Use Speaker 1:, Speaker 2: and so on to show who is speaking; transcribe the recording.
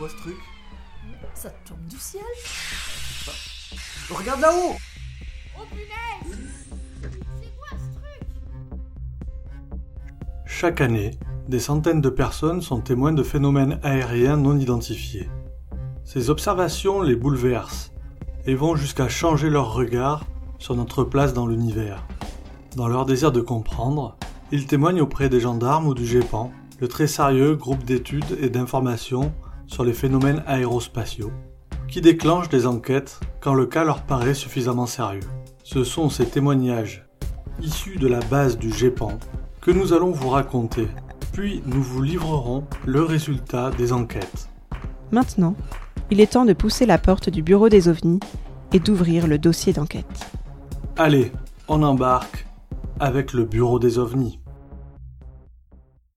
Speaker 1: quoi ce truc?
Speaker 2: Ça tombe du ciel.
Speaker 1: Regarde là-haut!
Speaker 2: Oh punaise! C'est quoi ce truc?
Speaker 3: Chaque année, des centaines de personnes sont témoins de phénomènes aériens non identifiés. Ces observations les bouleversent et vont jusqu'à changer leur regard sur notre place dans l'univers. Dans leur désir de comprendre, ils témoignent auprès des gendarmes ou du GEPAN, le très sérieux groupe d'études et d'informations sur les phénomènes aérospatiaux, qui déclenchent des enquêtes quand le cas leur paraît suffisamment sérieux. Ce sont ces témoignages, issus de la base du GEPAN, que nous allons vous raconter, puis nous vous livrerons le résultat des enquêtes.
Speaker 4: Maintenant, il est temps de pousser la porte du bureau des ovnis et d'ouvrir le dossier d'enquête.
Speaker 3: Allez, on embarque avec le bureau des ovnis.